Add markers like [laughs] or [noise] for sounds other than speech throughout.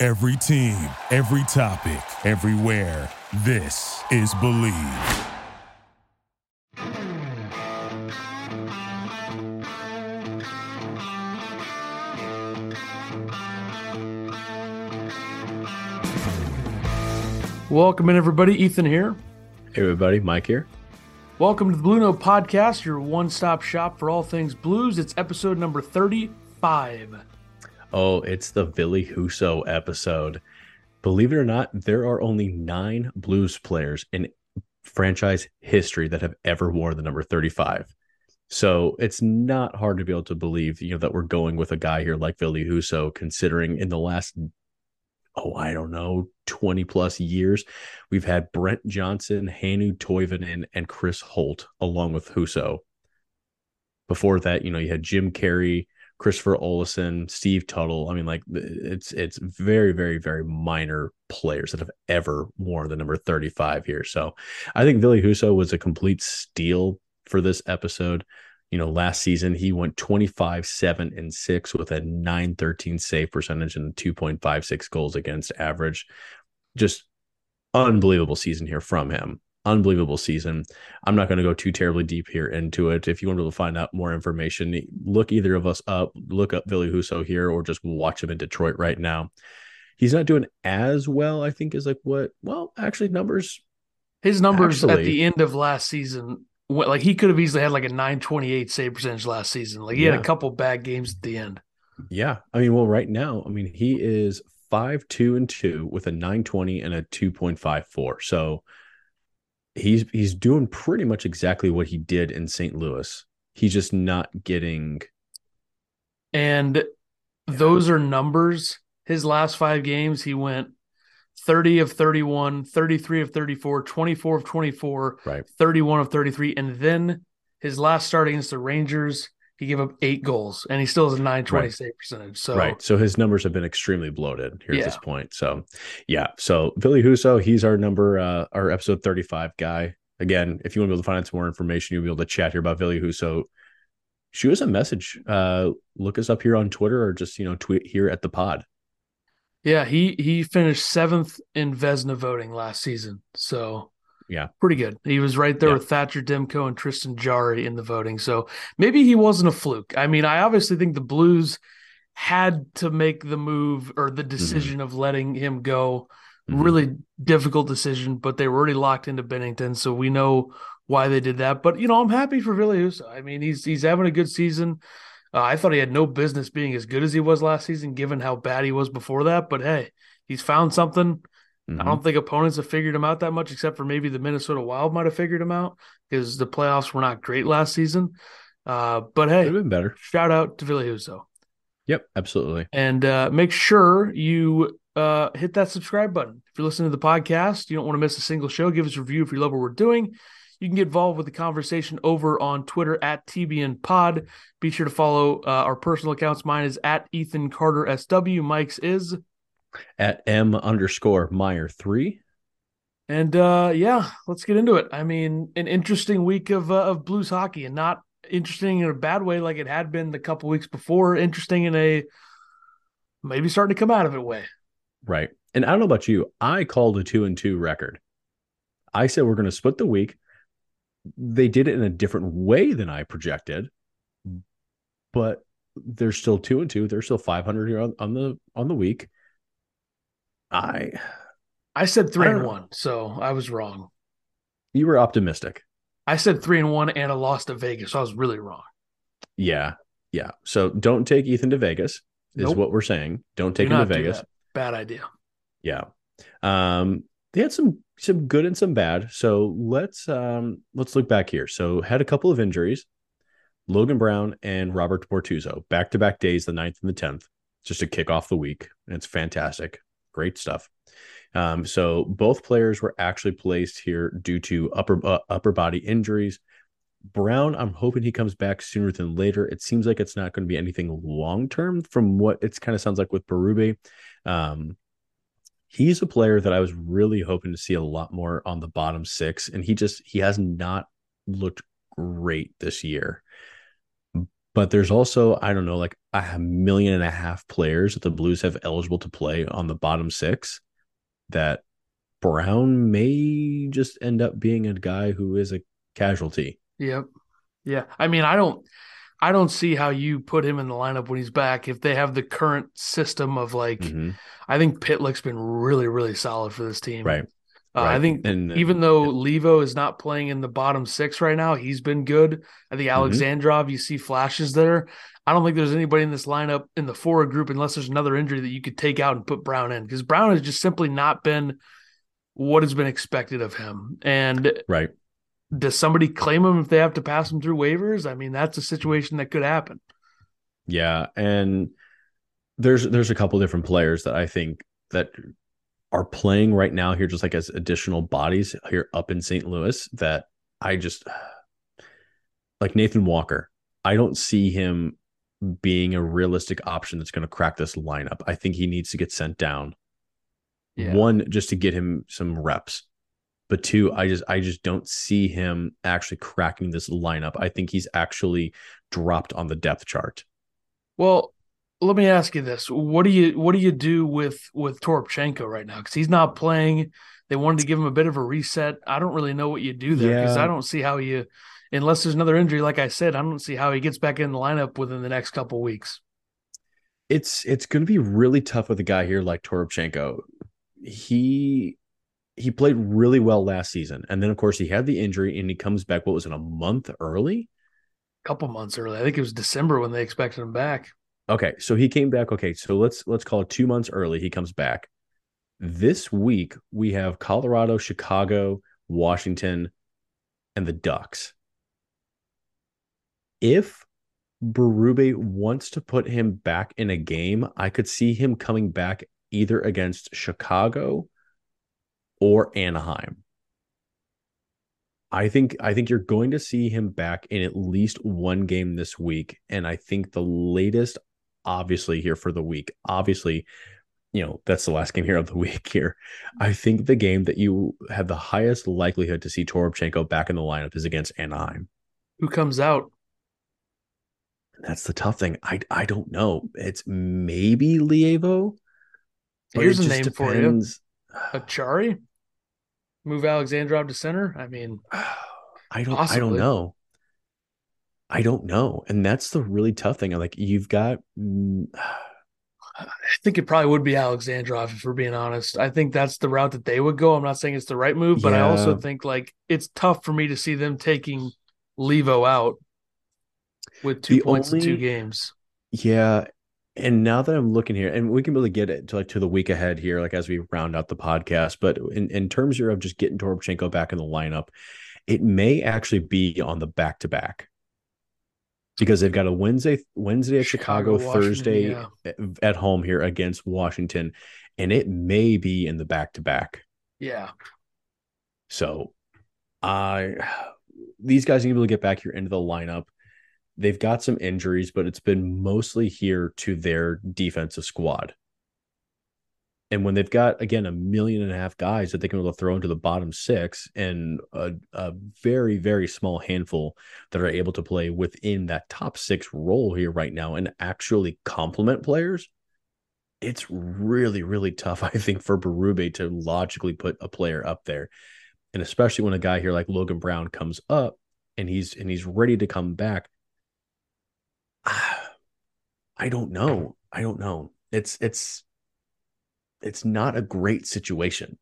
Every team, every topic, everywhere. This is Believe. Welcome in, everybody. Ethan here. Hey, everybody. Mike here. Welcome to the Blue Note Podcast, your one stop shop for all things blues. It's episode number 35. Oh, it's the Ville Husso episode. Believe it or not, there are only nine blues players in franchise history that have ever worn the number 35. So it's not hard to be able to believe, you know, that we're going with a guy here like Ville Husso, considering in the last oh, I don't know, 20 plus years. We've had Brent Johnson, Hannu Toivonen, and Chris Holt along with Husso. Before that, you know, you had Jim Carey, Christopher Olesen, Steve Tuttle. I mean, like it's it's very, very, very minor players that have ever worn the number 35 here. So I think Ville Husso was a complete steal for this episode you know, last season he went 25, 7, and 6 with a 913 save percentage and 2.56 goals against average. Just unbelievable season here from him. Unbelievable season. I'm not going to go too terribly deep here into it. If you want to find out more information, look either of us up, look up Ville Husso here, or just watch him in Detroit right now. He's not doing as well, I think, as like what, well, actually, numbers. His numbers actually, at the end of last season like he could have easily had like a 928 save percentage last season. Like he yeah. had a couple bad games at the end. Yeah. I mean, well, right now, I mean, he is five, two, and two with a 920 and a 2.54. So he's he's doing pretty much exactly what he did in St. Louis. He's just not getting and those are numbers. His last five games, he went 30 of 31, 33 of 34, 24 of 24, right. 31 of 33. And then his last start against the Rangers, he gave up eight goals and he still has a 920 right. save percentage. So, right. So his numbers have been extremely bloated here yeah. at this point. So, yeah. So, Ville Husso, he's our number, uh, our episode 35 guy. Again, if you want to be able to find out some more information, you'll be able to chat here about Ville Husso. Shoot us a message. Uh, look us up here on Twitter or just, you know, tweet here at the pod. Yeah, he he finished seventh in Vezina voting last season. So yeah, pretty good. He was right there yeah. with Thatcher Demko and Tristan Jarry in the voting. So maybe he wasn't a fluke. I mean, I obviously think the Blues had to make the move or the mm-hmm. decision mm-hmm. of letting him go. Mm-hmm. Really difficult decision, but they were already locked into Binnington, so we know why they did that. But you know, I'm happy for Villius. I mean, he's he's having a good season. Uh, I thought he had no business being as good as he was last season, given how bad he was before that. But hey, he's found something. Mm-hmm. I don't think opponents have figured him out that much, except for maybe the Minnesota Wild might have figured him out because the playoffs were not great last season. Uh, but hey, been better. Shout out to Ville Husso. Yep, absolutely. And uh, make sure you uh, hit that subscribe button. If you're listening to the podcast, you don't want to miss a single show. Give us a review if you love what we're doing. You can get involved with the conversation over on Twitter at TBN Pod. Be sure to follow uh, our personal accounts. Mine is at Ethan Carter SW. Mike's is at M underscore Meyer three. And uh, yeah, let's get into it. I mean, an interesting week of uh, of blues hockey, and not interesting in a bad way like it had been the couple weeks before. Interesting in a maybe starting to come out of it way. Right. And I don't know about you. I called a two and two record. I said we're going to split the week they did it in a different way than I projected, but they're still two and two. They're still 500 here on, on the on the week. I I said three I and one, so I was wrong. You were optimistic. I said three and one and a loss to Vegas, so I was really wrong. Yeah, yeah. So don't take Ethan to Vegas, is nope. what we're saying. Don't take Do him to Vegas. Bad idea. Yeah. Um, they had some some good and some bad. So let's um let's look back here. So had a couple of injuries. Logan Brown and Robert Bortuzzo back to back days, the 9th and the 10th, just to kick off the week. And it's fantastic. Great stuff. Um, so both players were actually placed here due to upper uh, upper body injuries. Brown, I'm hoping he comes back sooner than later. It seems like it's not going to be anything long term from what it kind of sounds like with Berube. Um, he's a player that I was really hoping to see a lot more on the bottom six, and he just he has not looked great this year. But there's also, I don't know, like a million and a half players that the Blues have eligible to play on the bottom six that Brown may just end up being a guy who is a casualty. Yep. Yeah. I mean, I don't I don't see how you put him in the lineup when he's back if they have the current system of like mm-hmm. I think Pitlick's been really, really solid for this team. Right. Uh, right. I think and, even though Leivo is not playing in the bottom six right now, he's been good. I think mm-hmm. Alexandrov, mm-hmm. you see flashes there. I don't think there's anybody in this lineup in the forward group unless there's another injury that you could take out and put Brown in because Brown has just simply not been what has been expected of him. And right, does somebody claim him if they have to pass him through waivers? I mean, that's a situation that could happen. Yeah, and there's there's a couple different players that I think that are playing right now here, just like as additional bodies here up in St. Louis. That I just [sighs] like Nathan Walker. I don't see him being a realistic option that's going to crack this lineup. I think he needs to get sent down. Yeah. One, just to get him some reps. But two, I just I just don't see him actually cracking this lineup. I think he's actually dropped on the depth chart. Well, let me ask you this: what do you what do you do with with Toropchenko right now? Because he's not playing. They wanted to give him a bit of a reset. I don't really know what you do there because yeah. I don't see how you unless there's another injury, like I said, I don't see how he gets back in the lineup within the next couple weeks. It's it's going to be really tough with a guy here like Toropchenko. He he played really well last season, and then of course he had the injury, and he comes back. What was it, a month early? A couple months early. I think it was December when they expected him back. Okay, so he came back. Okay, so let's let's call it two months early. He comes back. This week we have Colorado, Chicago, Washington, and the Ducks if Berube wants to put him back in a game, I could see him coming back either against Chicago or Anaheim. I think I think you're going to see him back in at least one game this week and I think the latest obviously here for the week. Obviously, you know, that's the last [laughs] game here of the week here. I think the game that you have the highest likelihood to see Toropchenko back in the lineup is against Anaheim. Who comes out? that's the tough thing. I I don't know. It's maybe Leivo. Here's a name depends. for you. Acciari. Move Alexandrov to center. I mean, [sighs] I don't. Possibly. I don't know. I don't know, and that's the really tough thing. Like you've got. Mm, [sighs] I think it probably would be Alexandrov if we're being honest. I think that's the route that they would go. I'm not saying it's the right move, but yeah. I also think like it's tough for me to see them taking Leivo out with two the points only, in two games. Yeah. And now that I'm looking here, and we can really get it to like to the week ahead here, like as we round out the podcast. But in, in terms here of just getting Toropchenko back in the lineup, it may actually be on the back to back because they've got a Wednesday Wednesday at Chicago, Chicago Thursday yeah. at home here against Washington, and it may be in the back to back. Yeah. So, I uh, these guys need to get back here into the lineup. They've got some injuries, but it's been mostly here to their defensive squad. And when they've got again a million and a half guys that they can able to throw into the bottom six, and a, a very very small handful that are able to play within that top six role here right now and actually complement players, it's really really tough. [laughs] I think for Berube to logically put a player up there, and especially when a guy here like Logan Brown comes up and he's and he's ready to come back [sighs] I don't know. I don't know. It's it's it's not a great situation.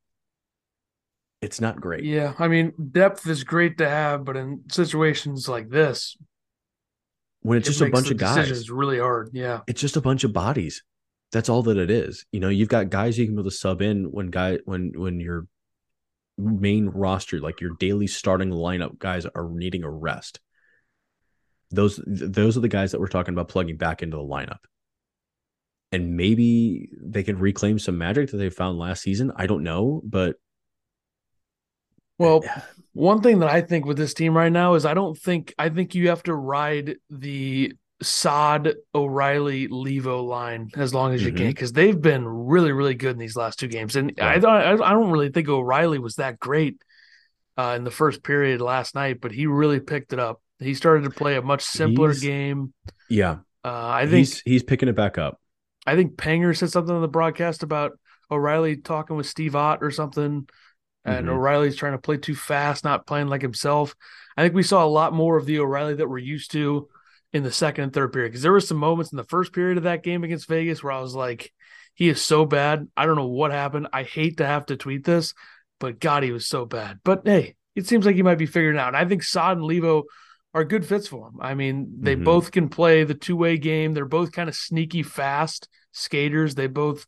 It's not great. Yeah, I mean, depth is great to have, but in situations like this, when it's it just a bunch of guys, it's really hard. Yeah, it's just a bunch of bodies. That's all that it is. You know, you've got guys you can be able to sub in when guy when when your main roster, like your daily starting lineup guys, are needing a rest those those are the guys that we're talking about plugging back into the lineup and maybe they can reclaim some magic that they found last season. I don't know, but well, one thing that I think with this team right now is I don't think I think you have to ride the Saad O'Reilly Leivo line as long as you mm-hmm. can because they've been really really good in these last two games, and I don't I don't really think O'Reilly was that great uh, in the first period last night, but he really picked it up. He started to play a much simpler he's, game. Yeah, uh, I think he's, he's picking it back up. I think Panger said something on the broadcast about O'Reilly talking with Steve Ott or something and mm-hmm. O'Reilly's trying to play too fast, not playing like himself. I think we saw a lot more of the O'Reilly that we're used to in the second and third period because there were some moments in the first period of that game against Vegas where I was like, he is so bad. I don't know what happened. I hate to have to tweet this, but God, he was so bad. But hey, it seems like he might be figuring out. And I think Saad and Leivo are good fits for him. I mean, they mm-hmm. both can play the two way game. They're both kind of sneaky fast skaters. They both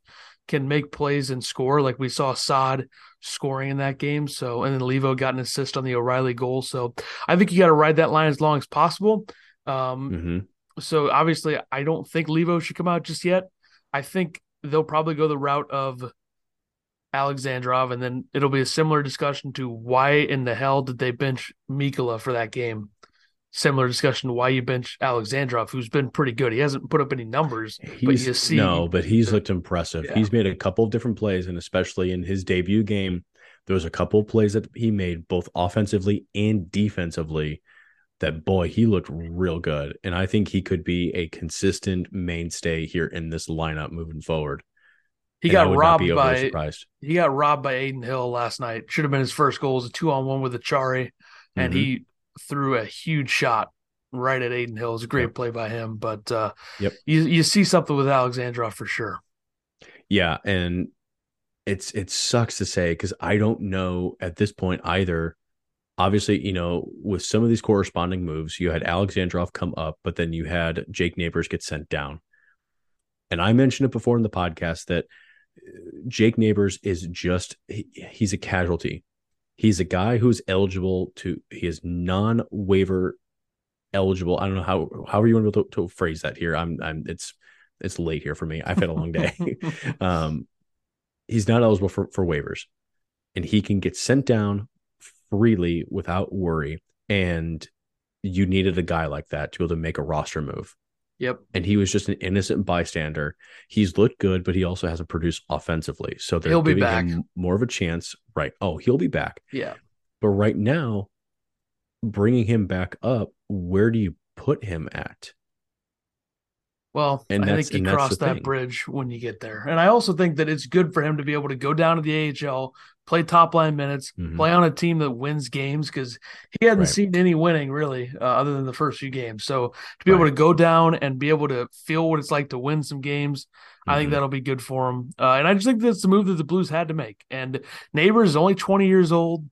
can make plays and score, like we saw Saad scoring in that game. So, and then Leivo got an assist on the O'Reilly goal. So, I think you got to ride that line as long as possible. Um, mm-hmm. So, obviously, I don't think Leivo should come out just yet. I think they'll probably go the route of Alexandrov, and then it'll be a similar discussion to why in the hell did they bench Mikkola for that game? Similar discussion to why you bench Alexandrov, who's been pretty good. He hasn't put up any numbers, he's, but you see, no, but he's looked impressive. Yeah. He's made a couple of different plays, and especially in his debut game, there was a couple of plays that he made both offensively and defensively. That boy, he looked real good, and I think he could be a consistent mainstay here in this lineup moving forward. He and got robbed by surprised. he got robbed by Adin Hill last night. Should have been his first goal. It was a two on one with Acciari, and mm-hmm. he threw a huge shot right at Adin Hill. It was a great yep. play by him. But uh, yep. you you see something with Alexandrov for sure. Yeah, and it's it sucks to say because I don't know at this point either. Obviously, you know, with some of these corresponding moves, you had Alexandrov come up, but then you had Jake Neighbors get sent down. And I mentioned it before in the podcast that uh, Jake Neighbors is just he, he's a casualty He's a guy who's eligible to. He is non-waiver eligible. I don't know how how are you able to, to phrase that here. I'm I'm it's it's late here for me. I've had a long day. [laughs] um, he's not eligible for for waivers, and he can get sent down freely without worry. And you needed a guy like that to be able to make a roster move. Yep. And he was just an innocent bystander. He's looked good, but he also hasn't produced offensively. So they're he'll giving him more of a chance. Right. Oh, he'll be back. Yeah. But right now, bringing him back up, where do you put him at? Well, and I think you cross that thing. bridge when you get there. And I also think that it's good for him to be able to go down to the AHL, play top line minutes, mm-hmm. play on a team that wins games because he hadn't right. seen any winning really uh, other than the first few games. So to be right. able to go down and be able to feel what it's like to win some games, mm-hmm. I think mm-hmm. that'll be good for him. Uh, and I just think that's the move that the Blues had to make. And Neighbors is only 20 years old.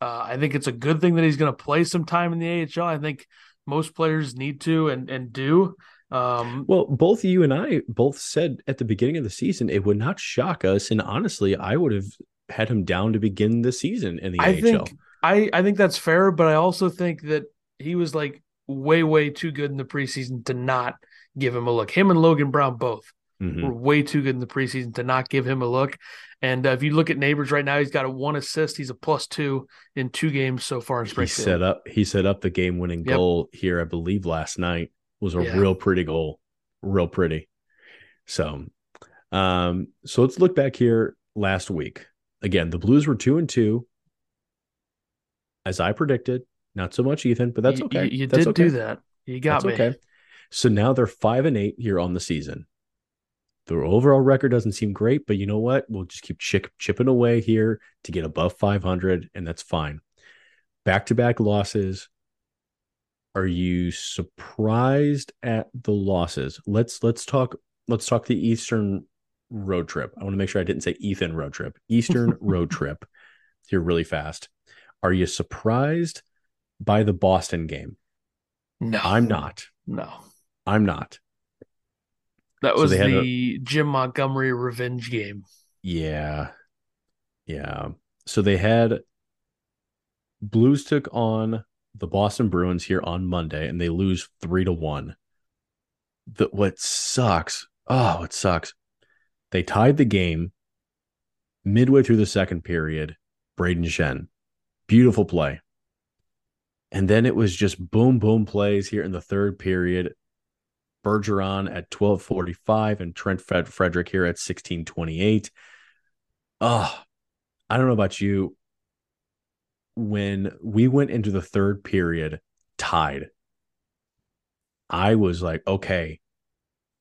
Uh, I think it's a good thing that he's going to play some time in the AHL. I think most players need to and and do. Um, well, both you and I both said at the beginning of the season it would not shock us, and honestly, I would have had him down to begin the season in the I AHL. Think, I I think that's fair, but I also think that he was like way way too good in the preseason to not give him a look. Him and Logan Brown both mm-hmm. were way too good in the preseason to not give him a look. And uh, if you look at Neighbors right now, he's got a one assist. He's a plus two in two games so far in Springfield. He set up he set up the game winning yep. goal here, I believe, last night was a yeah. real pretty goal, real pretty. So, um, so let's look back here last week. Again, the Blues were two and two, as I predicted. Not so much Ethan, but that's okay. You, you that's did okay. do that. You got that's me. Okay. So now they're five and eight here on the season. Their overall record doesn't seem great, but you know what? We'll just keep chip, chipping away here to get above 500, and that's fine. Back to back losses, are you surprised at the losses? Let's let's talk let's talk the Eastern road trip. I want to make sure I didn't say Ethan road trip. Eastern [laughs] road trip here really fast. Are you surprised by the Boston game? No. I'm not. No. I'm not. That was so the a, Jim Montgomery revenge game. Yeah. Yeah. So they had Blues took on the Boston Bruins here on Monday and they lose three to one. The, what sucks oh, it sucks. They tied the game midway through the second period. Brayden Schenn, beautiful play. And then it was just boom, boom plays here in the third period. Bergeron at 1245 and Trent Fred- Frederic here at 1628. Oh, ah, I don't know about you. When we went into the third period tied, I was like, okay,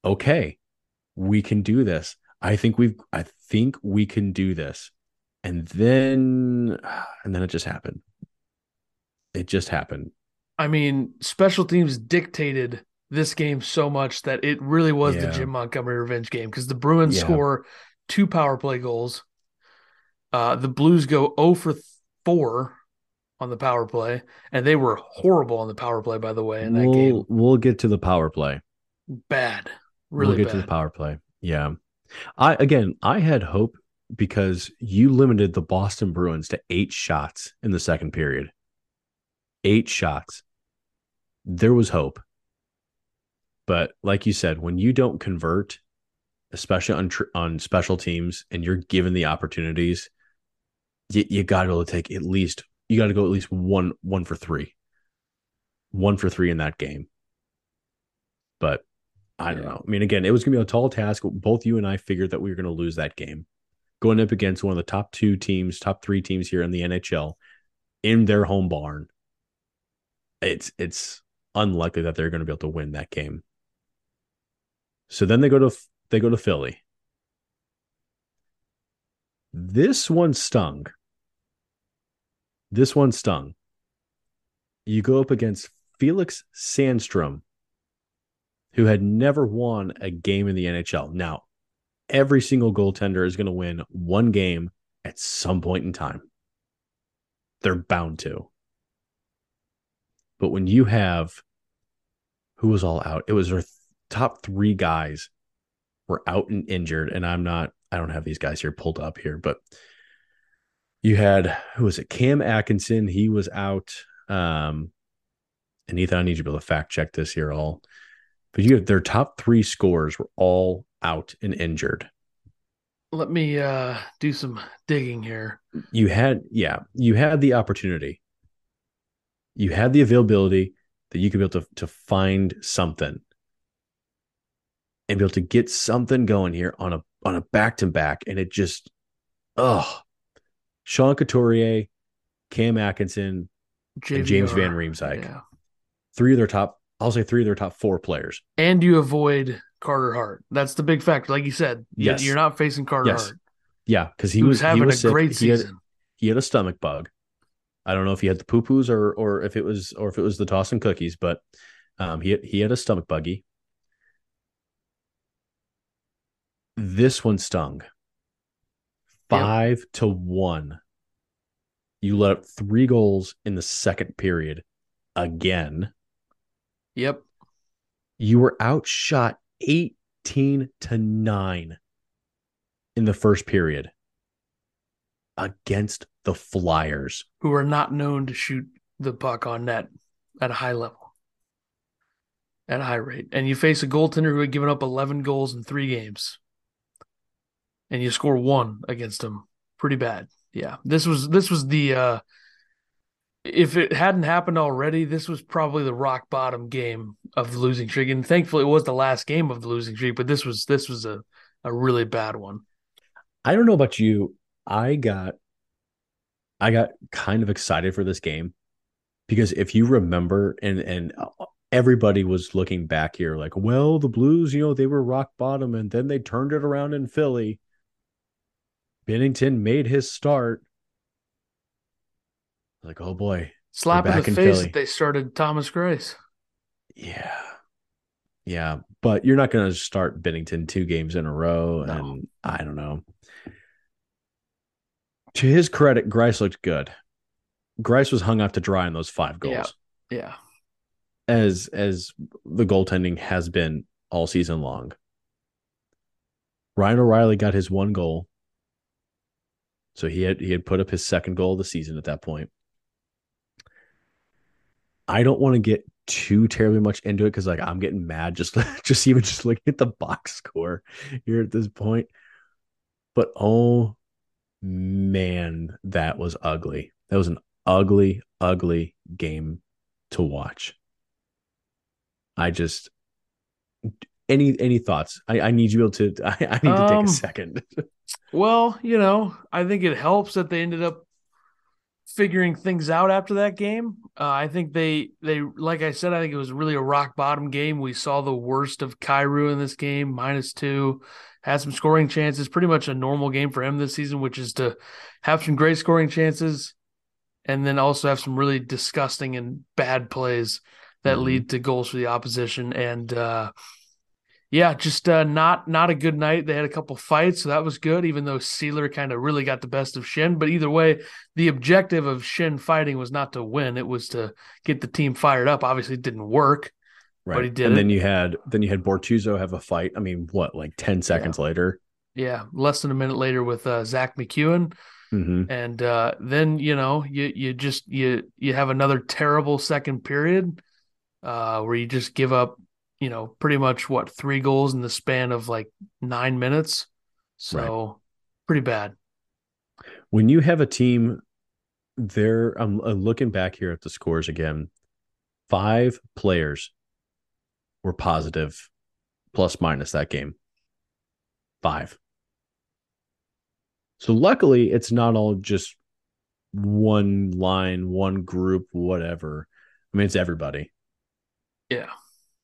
okay, we can do this. I think we've, I think we can do this. And then, [sighs] and then it just happened. It just happened. I mean, special teams dictated this game so much that it really was Yeah. the Jim Montgomery revenge game because the Bruins Yeah. score two power play goals. Uh, the Blues go 0 for 4 on the power play, and they were horrible on the power play, by the way, in that we'll, game. we'll get to the power play. Bad. Really we'll get bad. to the power play. Yeah. I again, I had hope because you limited the Boston Bruins to eight shots in the second period. Eight shots. There was hope. But like you said, when you don't convert, especially on tr- on special teams, and you're given the opportunities, you, you got to be able to take at least you got to go at least one one for three, one for three in that game. But I don't Yeah. know. I mean, again, it was going to be a tall task. Both you and I figured that we were going to lose that game, going up against one of the top two teams, top three teams here in the NHL, in their home barn. It's it's unlikely that they're going to be able to win that game. So then they go to they go to Philly. This one stung. This one stung. You go up against Felix Sandstrom, who had never won a game in the NHL. Now, every single goaltender is going to win one game at some point in time. They're bound to. But when you have who was all out, it was their th- top three guys were out and injured. And I'm not, I don't have these guys here pulled up here, but you had who was it? Cam Atkinson. He was out. Um, and Ethan, I need you to be able to fact check this here all. But you have their top three scores were all out and injured. Let me uh, do some digging here. You had, yeah, you had the opportunity. You had the availability that you could be able to, to find something and be able to get something going here on a on a back to back. And it just, oh, Sean Couturier, Cam Atkinson, and James Van Riemsdyk. Yeah. three of their top, I'll say three of their top four players. And you avoid Carter Hart. That's the big factor. Like you said, Yes. you're not facing Carter Yes. Hart. Yeah, because he He was was having he a sick. great He had- season. he had a stomach bug. I don't know if he had the poo poos or or if it was or if it was the tossing cookies, but um, he he had a stomach buggy. This one stung. Five to one. You let up three goals in the second period again. Yep. You were outshot 18 to 9 in the first period against the Flyers. Who are not known to shoot the puck on net at a high level, at a high rate. And you face a goaltender who had given up 11 goals in three games. And you score one against him. Pretty bad. Yeah. This was this was the uh if it hadn't happened already, this was probably the rock bottom game of the losing streak. And thankfully it was the last game of the losing streak, but this was this was a, a really bad one. I don't know about you. I got I got kind of excited for this game because if you remember and and everybody was looking back here like, well, the Blues, you know, they were rock bottom and then they turned it around in Philly. Binnington made his start. Like, oh boy. Slap in the in face Philly. that they started Thomas Greiss. Yeah. Yeah. But you're not going to start Binnington two games in a row. No. And I don't know. To his credit, Greiss looked good. Greiss was hung out to dry in those five goals, Yeah. Yeah. as as the goaltending has been all season long. Ryan O'Reilly got his one goal. So he had he had put up his second goal of the season at that point. I don't want to get too terribly much into it because like I'm getting mad just [laughs] just even just looking at the box score here at this point. But oh man, that was ugly. That was an ugly, ugly game to watch. I just any any thoughts? I, I need you able to [laughs] I, I need to take Um, a second. [laughs] Well, you know, I think it helps that they ended up figuring things out after that game. Uh, I think they they like I said, I think it was really a rock bottom game. We saw the worst of Kyrou in this game, minus two, had some scoring chances. Pretty much a normal game for him this season, which is to have some great scoring chances, and then also have some really disgusting and bad plays that Mhm. lead to goals for the opposition. And uh, yeah, just uh, not not a good night. They had a couple fights, so that was good. Even though Seeler kind of really got the best of Schenn, but either way, the objective of Schenn fighting was not to win; it was to get the team fired up. Obviously, it didn't work. right. But he did and it. then you had then you had Bortuzzo have a fight. I mean, what, like 10 seconds later? Yeah, less than a minute later with uh, Zack MacEwen, hmm and uh, then you know you you just you you have another terrible second period uh, where you just give up you know pretty much what three goals in the span of like nine minutes. So pretty bad. When you have a team there, I'm uh, looking back here at the scores again. Five players were positive, plus minus that game. Five. So luckily, it's not all just one line, one group, whatever. I mean, it's everybody. Yeah.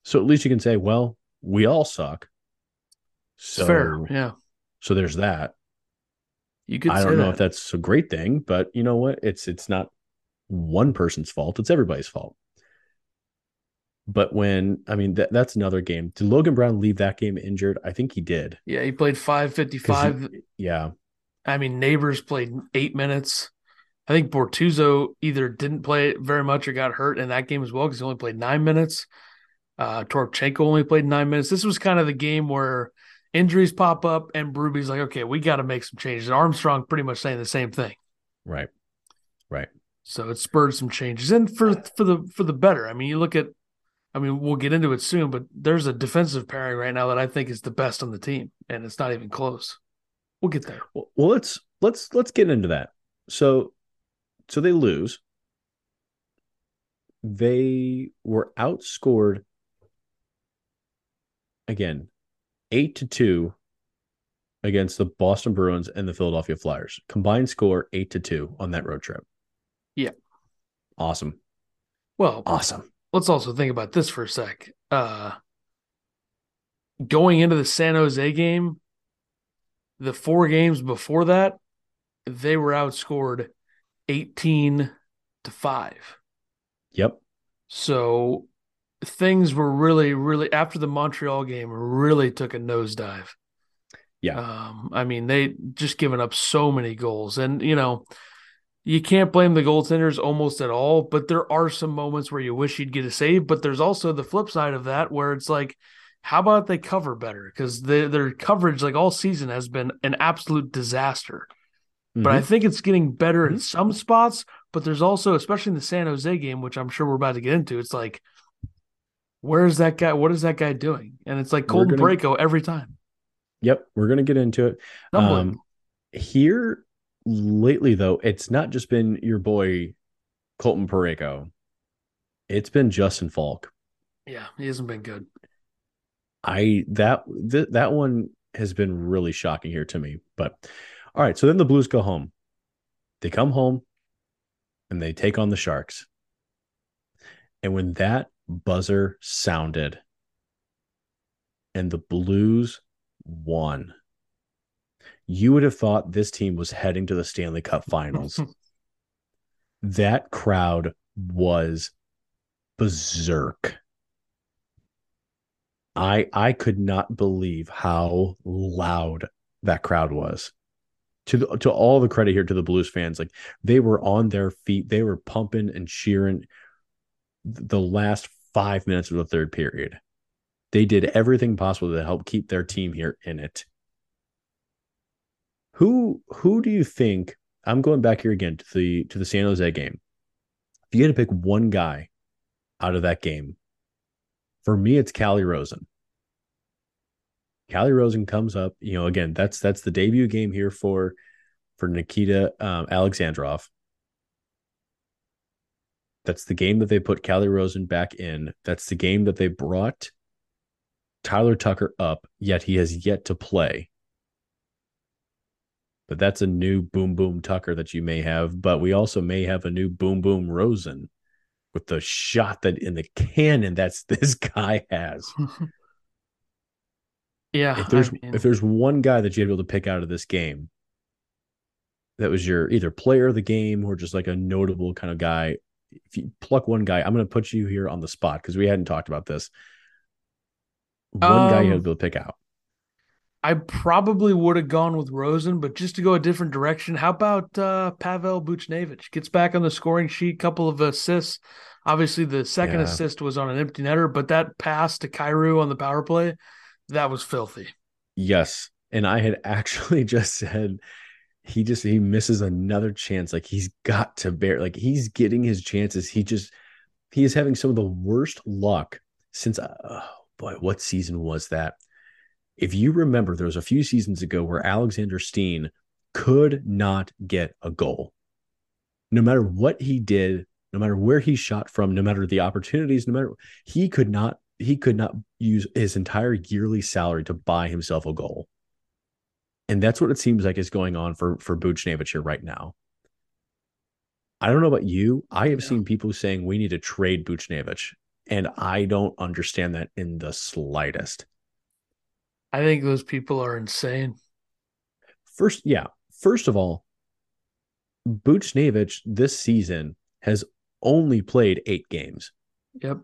So at least you can say, well, we all suck. So, fair. Yeah. so there's that. You could I don't know that. if that's a great thing, but you know what? It's it's not one person's fault. It's everybody's fault. But when I mean that that's another game. Did Logan Brown leave that game injured? I think he did. Yeah, he played five fifty five. yeah. I mean, Neighbors played eight minutes. I think Bortuzzo either didn't play very much or got hurt in that game as well because he only played nine minutes. Uh, Torchenko only played nine minutes. This was kind of the game where injuries pop up and Berube's like, okay, we got to make some changes. Armstrong pretty much saying the same thing. Right. Right. So it spurred some changes and for for the for the better. I mean, you look at I mean, we'll get into it soon, but there's a defensive pairing right now that I think is the best on the team, and it's not even close. We'll get there. Well, well, let's let's let's get into that. So so they lose. They were outscored again, eight to two against the Boston Bruins and the Philadelphia Flyers. Combined score eight to two on that road trip. Yeah. Awesome. Well, Awesome. let's also think about this for a sec. Uh, going into the San Jose game, the four games before that, they were outscored 18 to 5. Yep. So things were really, really, after the Montreal game, really took a nosedive. Yeah. Um, I mean, they just given up so many goals. And, you know, you can't blame the goaltenders almost at all, but there are some moments where you wish you'd get a save. But there's also the flip side of that where it's like, how about they cover better? Because their coverage, like all season, has been an absolute disaster. But I Mhm. think it's getting better in Mhm. some spots. But there's also, especially in the San Jose game, which I'm sure we're about to get into, it's like, where's that guy? What is that guy doing? And it's like Colton gonna- every time. Yep. We're gonna get into it. Um, here lately, though, it's not just been your boy Colton Parayko. It's been Justin Faulk. yeah, he hasn't been good. I that th- that one has been really shocking here to me. But all right, so then the Blues go home. They come home and they take on the Sharks. And when that buzzer sounded and the Blues won, you would have thought this team was heading to the Stanley Cup Finals. [laughs] that crowd was berserk. I I could not believe how loud that crowd was. To the, to all the credit here to the Blues fans, like they were on their feet, they were pumping and cheering the last five minutes of the third period. They did everything possible to help keep their team here in it. Who who do you think? I'm going back here again to the to the San Jose game. If you had to pick one guy out of that game, for me, it's Calle Rosen. Calle Rosen comes up, you know, again, that's that's the debut game here for for Nikita um, Alexandrov. That's the game that they put Calle Rosen back in. That's the game that they brought Tyler Tucker up, yet he has yet to play. But that's a new boom boom Tucker that you may have. But we also may have a new boom boom Rosen with the shot that in the cannon that's [laughs] this guy has. [laughs] yeah. If there's I mean, if there's one guy that you had to be able to pick out of this game, that was your either player of the game or just like a notable kind of guy. If you pluck one guy, I'm going to put you here on the spot because we hadn't talked about this. One guy you had to Um, be able to pick out. I probably would have gone with Rosen, but just to go a different direction, how about uh, Pavel Buchnevich? Gets back on the scoring sheet, couple of assists. Obviously, the second Yeah. assist was on an empty netter, but that pass to Kyrou on the power play, that was filthy. Yes. And I had [laughs] actually just said he just he misses another chance. Like he's got to bear like he's getting his chances. He just he is having some of the worst luck since uh, oh boy, what season was that? If you remember, there was a few seasons ago where Alexander Steen could not get a goal. No matter what he did, no matter where he shot from, no matter the opportunities, no matter he could not he could not use his entire yearly salary to buy himself a goal. And that's what it seems like is going on for for Buchnevich here right now. I don't know about you. I have Yeah. seen people saying we need to trade Buchnevich, and I don't understand that in the slightest. I think those people are insane. First, yeah. First of all, Buchnevich this season has only played eight games. Yep.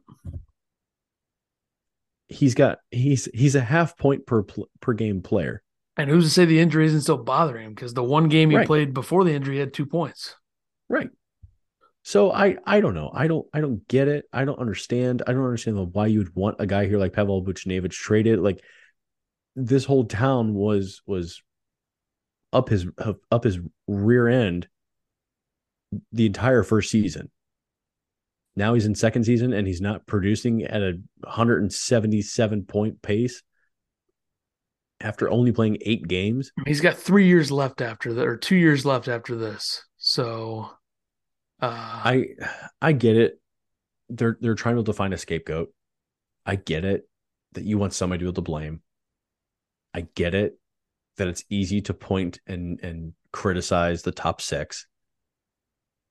He's got he's he's a half point per per game player. And who's to say the injury isn't still bothering him? Because the one game he Right. played before the injury had two points. Right. So I I don't know. I don't I don't get it. I don't understand. I don't understand why you would want a guy here like Pavel Buchnevich traded. Like this whole town was was up his up his rear end the entire first season. Now he's in second season and he's not producing at a 177 point pace after only playing eight games. He's got three years left after that, or two years left after this. So, uh, I I get it. They're they're trying to find a scapegoat. I get it that you want somebody to be able to blame. I get it that it's easy to point and and criticize the top six.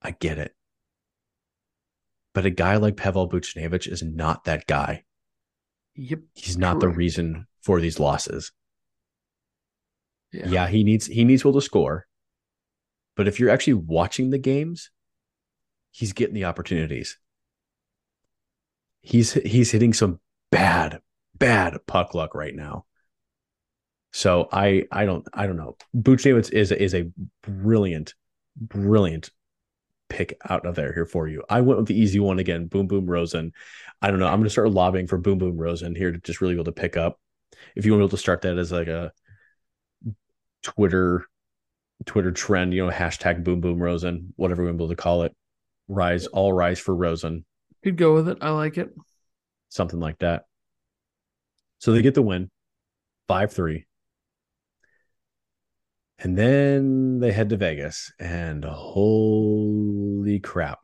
I get it. But a guy like Pavel Buchnevich is not that guy. yep. He's not the reason for these losses. Yeah. yeah, he needs he needs able to score. But if you're actually watching the games, he's getting the opportunities. He's he's hitting some bad, bad puck luck right now. So I I don't I don't know. Buchnevich is is a brilliant, brilliant pick out of there here for you. I went with the easy one again, Boom Boom Rosen. I don't know. I'm gonna start lobbying for Boom Boom Rosen here to just really be able to pick up. If you want to be able to start that as like a Twitter Twitter trend, you know, hashtag boom boom Rosen, whatever we're able to call it. Rise, all rise for Rosen, Could go with it. I like it. something like that. So they get the win, 5 3. And then they head to Vegas, and holy crap.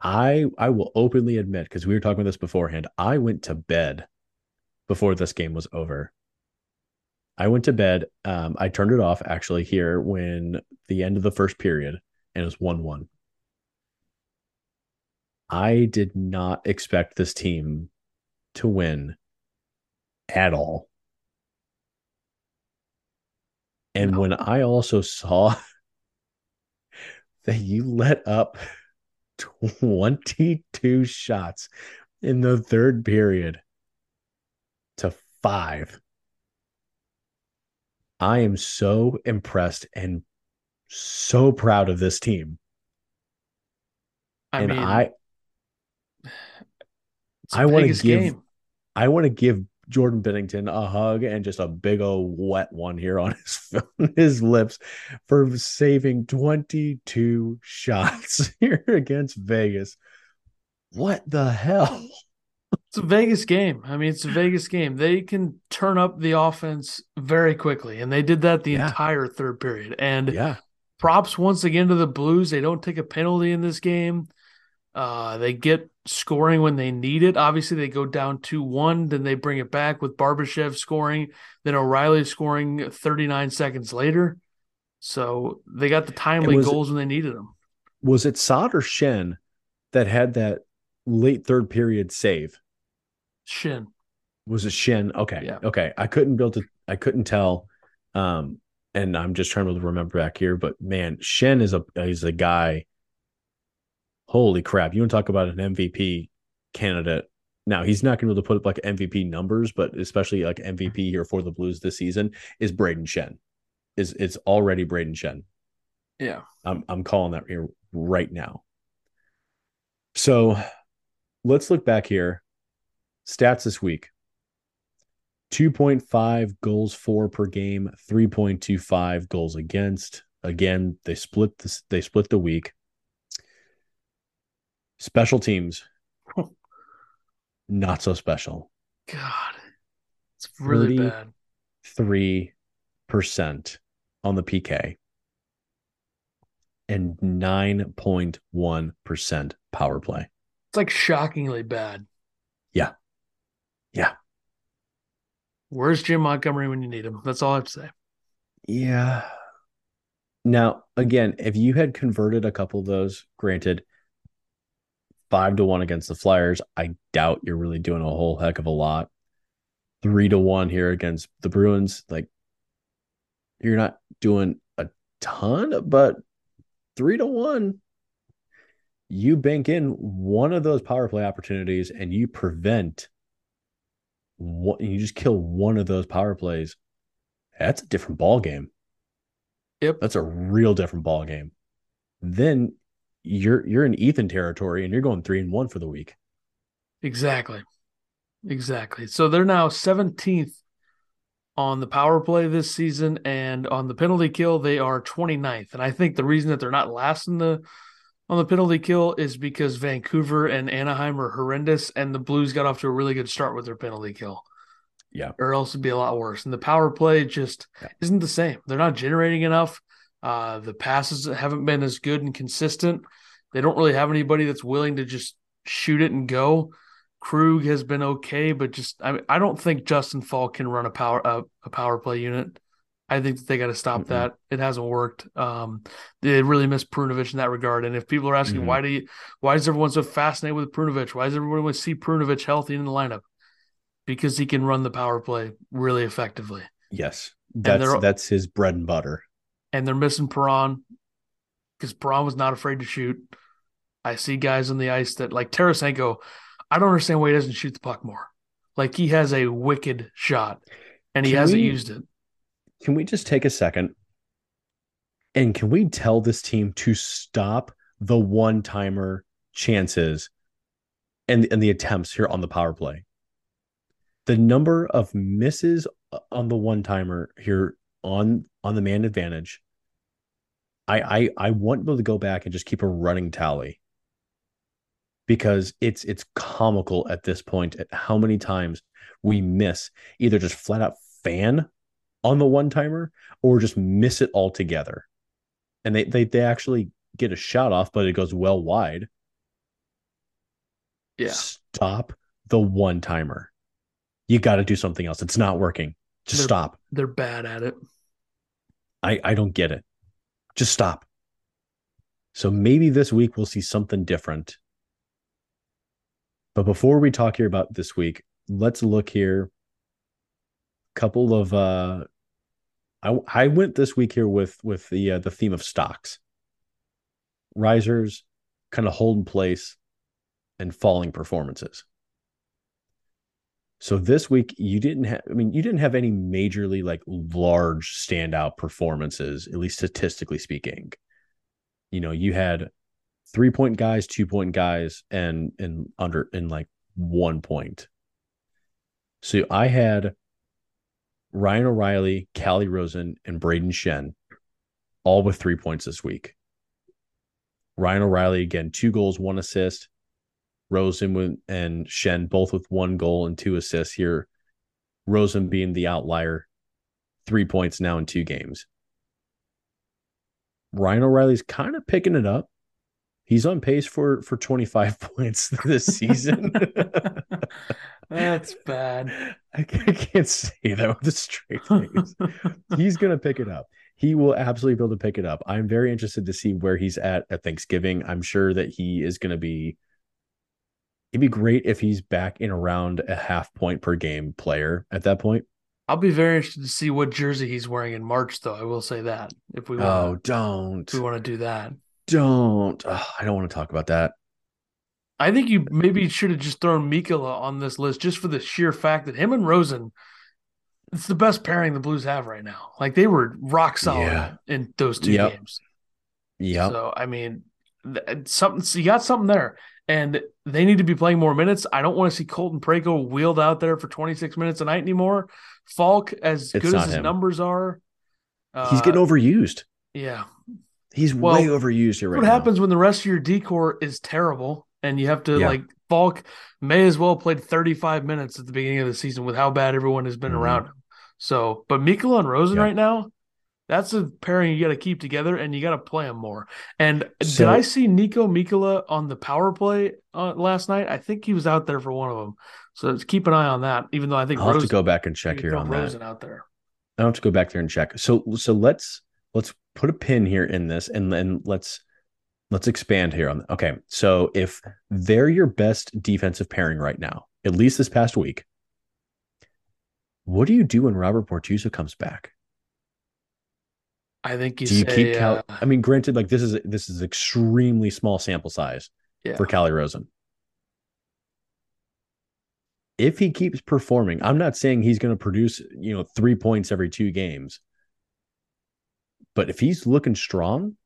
I I will openly admit, because we were talking about this beforehand, I went to bed before this game was over. I went to bed. Um, I turned it off actually here when the end of the first period, and it was 1 1. I did not expect this team to win at all. And No. when I also saw [laughs] that you let up 22 shots in the third period to five, I am so impressed and so proud of this team. I and mean, I I wanna give- game. I want to give Jordan Binnington a hug and just a big old wet one here on [laughs] his his lips for saving 22 [laughs] shots here against Vegas. What the hell? It's a Vegas game. I mean, it's a Vegas game. They can turn up the offense very quickly, and they did that the yeah. entire third period. And yeah, props once again to the Blues. They don't take a penalty in this game. Uh, they get scoring when they need it. Obviously, they go down 2 1, then they bring it back with Barbashev scoring, then O'Reilly scoring 39 seconds later. So they got the timely goals when they needed them. Was it Saad or Schenn that had that late third period save? Schenn. Was it Schenn? Okay. Yeah. Okay. I couldn't build it. I couldn't tell. Um, and I'm just trying to remember back here, but man, Schenn is a is a guy holy crap, you want to talk about an MVP candidate. Now he's not going to be able to put up like MVP numbers, but especially like MVP here for the Blues this season is Brayden Schenn. Is it's already Brayden Schenn? Yeah. I'm I'm calling that here right now. So let's look back here. Stats this week. 2.5 goals for per game, 3.25 goals against. Again, they split this they split the week. Special teams, [laughs] not so special. God, it's really bad. Three percent on the PK and nine point one percent power play. It's like shockingly bad. Yeah, yeah. Where's Jim Montgomery when you need him? That's all I have to say. Yeah. Now, again, if you had converted a couple of those, granted, five to one against the Flyers. I doubt you're really doing a whole heck of a lot. Three to one here against the Bruins. Like you're not doing a ton, but three to one, you bank in one of those power play opportunities and you prevent what you just kill one of those power plays. That's a different ball game. Yep. That's a real different ball game. Then you're you're in Ethan territory and you're going three and one for the week. Exactly. Exactly. So they're now 17th on the power play this season and on the penalty kill they are 29th. And I think the reason that they're not last in the on the penalty kill is because Vancouver and Anaheim are horrendous and the Blues got off to a really good start with their penalty kill. Yeah. Or else it'd be a lot worse. And the power play just yeah. isn't the same. They're not generating enough. Uh, the passes haven't been as good and consistent. They don't really have anybody that's willing to just shoot it and go. Krug has been okay, but just I, I don't think Justin Faulk can run a power a, a power play unit. I think that they got to stop mm-hmm. that. It hasn't worked. Um, they really miss Perunovich in that regard. And if people are asking mm-hmm. why do you, why is everyone so fascinated with Perunovich? Why does everyone want to see Perunovich healthy in the lineup? Because he can run the power play really effectively. Yes, that's that's his bread and butter and they're missing Perron because Perron was not afraid to shoot. I see guys on the ice that like Tarasenko. I don't understand why he doesn't shoot the puck more. Like he has a wicked shot, and he can hasn't we, used it. Can we just take a second? And can we tell this team to stop the one timer chances and, and the attempts here on the power play? The number of misses on the one timer here on on the man advantage. I I I want people to go back and just keep a running tally because it's it's comical at this point at how many times we miss either just flat out fan on the one timer or just miss it altogether. And they they they actually get a shot off, but it goes well wide. Yeah. Stop the one timer. You got to do something else. It's not working. Just they're, stop. They're bad at it. I, I don't get it. Just stop. So maybe this week we'll see something different. But before we talk here about this week, let's look here. Couple of uh I I went this week here with with the uh, the theme of stocks. Risers kind of hold in place and falling performances. So this week you didn't have I mean you didn't have any majorly like large standout performances at least statistically speaking. You know, you had 3 point guys, 2 point guys and and under in like 1 point. So I had Ryan O'Reilly, Calle Rosen, and Brayden Schenn, all with three points this week. Ryan O'Reilly, again, two goals, one assist. Rosen and Schenn both with one goal and two assists here. Rosen being the outlier, three points now in two games. Ryan O'Reilly's kind of picking it up. He's on pace for for 25 [laughs] points this season. [laughs] That's bad. [laughs] I can't say that with a straight face. [laughs] he's going to pick it up. He will absolutely be able to pick it up. I'm very interested to see where he's at at Thanksgiving. I'm sure that he is going to be. It'd be great if he's back in around a half point per game player at that point. I'll be very interested to see what jersey he's wearing in March, though. I will say that if we want, oh, don't we want to do that? Don't. Oh, I don't want to talk about that. I think you maybe should have just thrown Mikkola on this list just for the sheer fact that him and Rosen, it's the best pairing the Blues have right now. Like they were rock solid yeah. in those two yep. games. Yeah. So I mean, something so you got something there, and they need to be playing more minutes. I don't want to see Colton Parayko wheeled out there for 26 minutes a night anymore. Faulk, as it's good as his him. numbers are, he's getting uh, overused. Yeah, he's well, way overused here. Right what now. happens when the rest of your decor is terrible? And you have to yeah. like Faulk may as well played 35 minutes at the beginning of the season with how bad everyone has been mm-hmm. around him. So, but Mikkola and Rosen yeah. right now, that's a pairing you got to keep together and you got to play them more. And so, did I see Niko Mikkola on the power play uh, last night? I think he was out there for one of them. So keep an eye on that. Even though I think I'll Rosen, have to go back and check here on Rosen that. out there. I have to go back there and check. So so let's let's put a pin here in this and then let's let's expand here on okay so if they're your best defensive pairing right now at least this past week what do you do when robert bortuzzo comes back i think you do you say, keep Cal- uh, i mean granted like this is this is extremely small sample size yeah. for Calle Rosen. If he keeps performing, I'm not saying he's going to produce, you know, three points every two games. But if he's looking strong,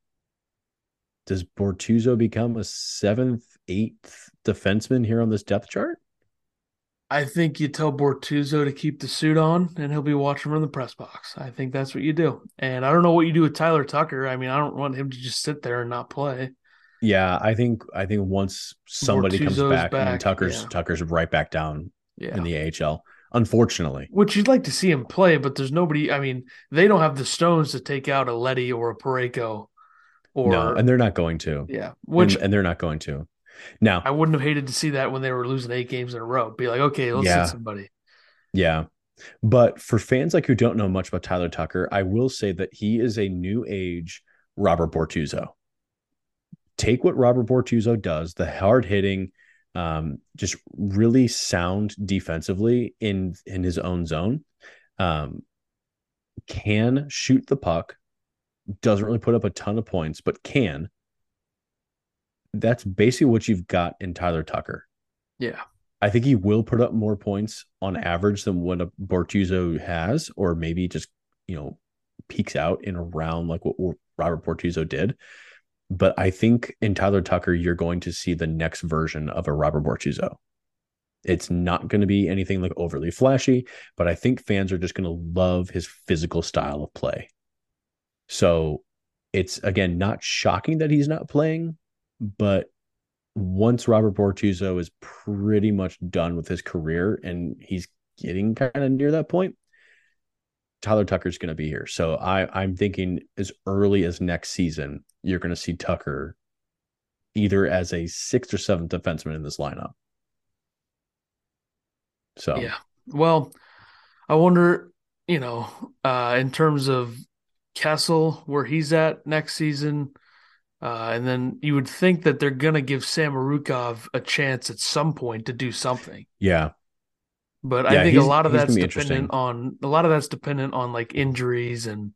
does Bortuzzo become a seventh, eighth defenseman here on this depth chart? I think you tell Bortuzzo to keep the suit on and he'll be watching from the press box. I think that's what you do. And I don't know what you do with Tyler Tucker. I mean, I don't want him to just sit there and not play. Yeah, I think I think once somebody Bortuzzo's comes back, back and Tucker's yeah. Tucker's right back down yeah. in the AHL. Unfortunately. Which you'd like to see him play, but there's nobody I mean, they don't have the stones to take out a Leddy or a Parayko or no, and they're not going to. Yeah, which and, and, they're not going to. Now, I wouldn't have hated to see that when they were losing eight games in a row. Be like, okay, let's yeah, somebody. Yeah, but for fans like who don't know much about Tyler Tucker, I will say that he is a new age Robert Bortuzzo. Take what Robert Bortuzzo does, the hard hitting, um, just really sound defensively in in his own zone. Um, can shoot the puck doesn't really put up a ton of points, but can. That's basically what you've got in Tyler Tucker. Yeah. I think he will put up more points on average than what a Bortuzzo has, or maybe just, you know, peaks out in around like what Robert Bortuzzo did. But I think in Tyler Tucker, you're going to see the next version of a Robert Bortuzzo. It's not going to be anything like overly flashy, but I think fans are just going to love his physical style of play. So it's again not shocking that he's not playing, but once Robert Bortuzzo is pretty much done with his career and he's getting kind of near that point, Tyler Tucker's going to be here. So I I'm thinking as early as next season, you're going to see Tucker either as a sixth or seventh defenseman in this lineup. So yeah, well, I wonder, you know, uh, in terms of Kessel where he's at next season. Uh, and then you would think that they're going to give Samorukov a chance at some point to do something. Yeah. But yeah, I think a lot of that's dependent on a lot of that's dependent on like injuries and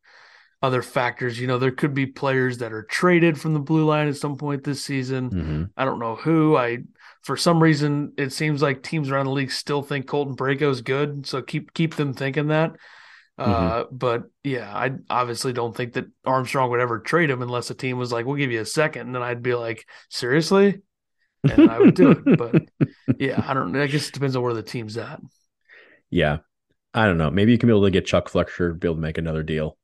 other factors. You know, there could be players that are traded from the blue line at some point this season. Mm-hmm. I don't know who. I for some reason it seems like teams around the league still think Colton Parayko is good, so keep keep them thinking that. Mm-hmm. Uh, but yeah, I obviously don't think that Armstrong would ever trade him unless a team was like, "We'll give you a second. and then I'd be like, "Seriously?" And I would do it. But yeah, I don't. I guess it depends on where the team's at. Yeah. I don't know. Maybe you can be able to get Chuck Fletcher to be able to make another deal.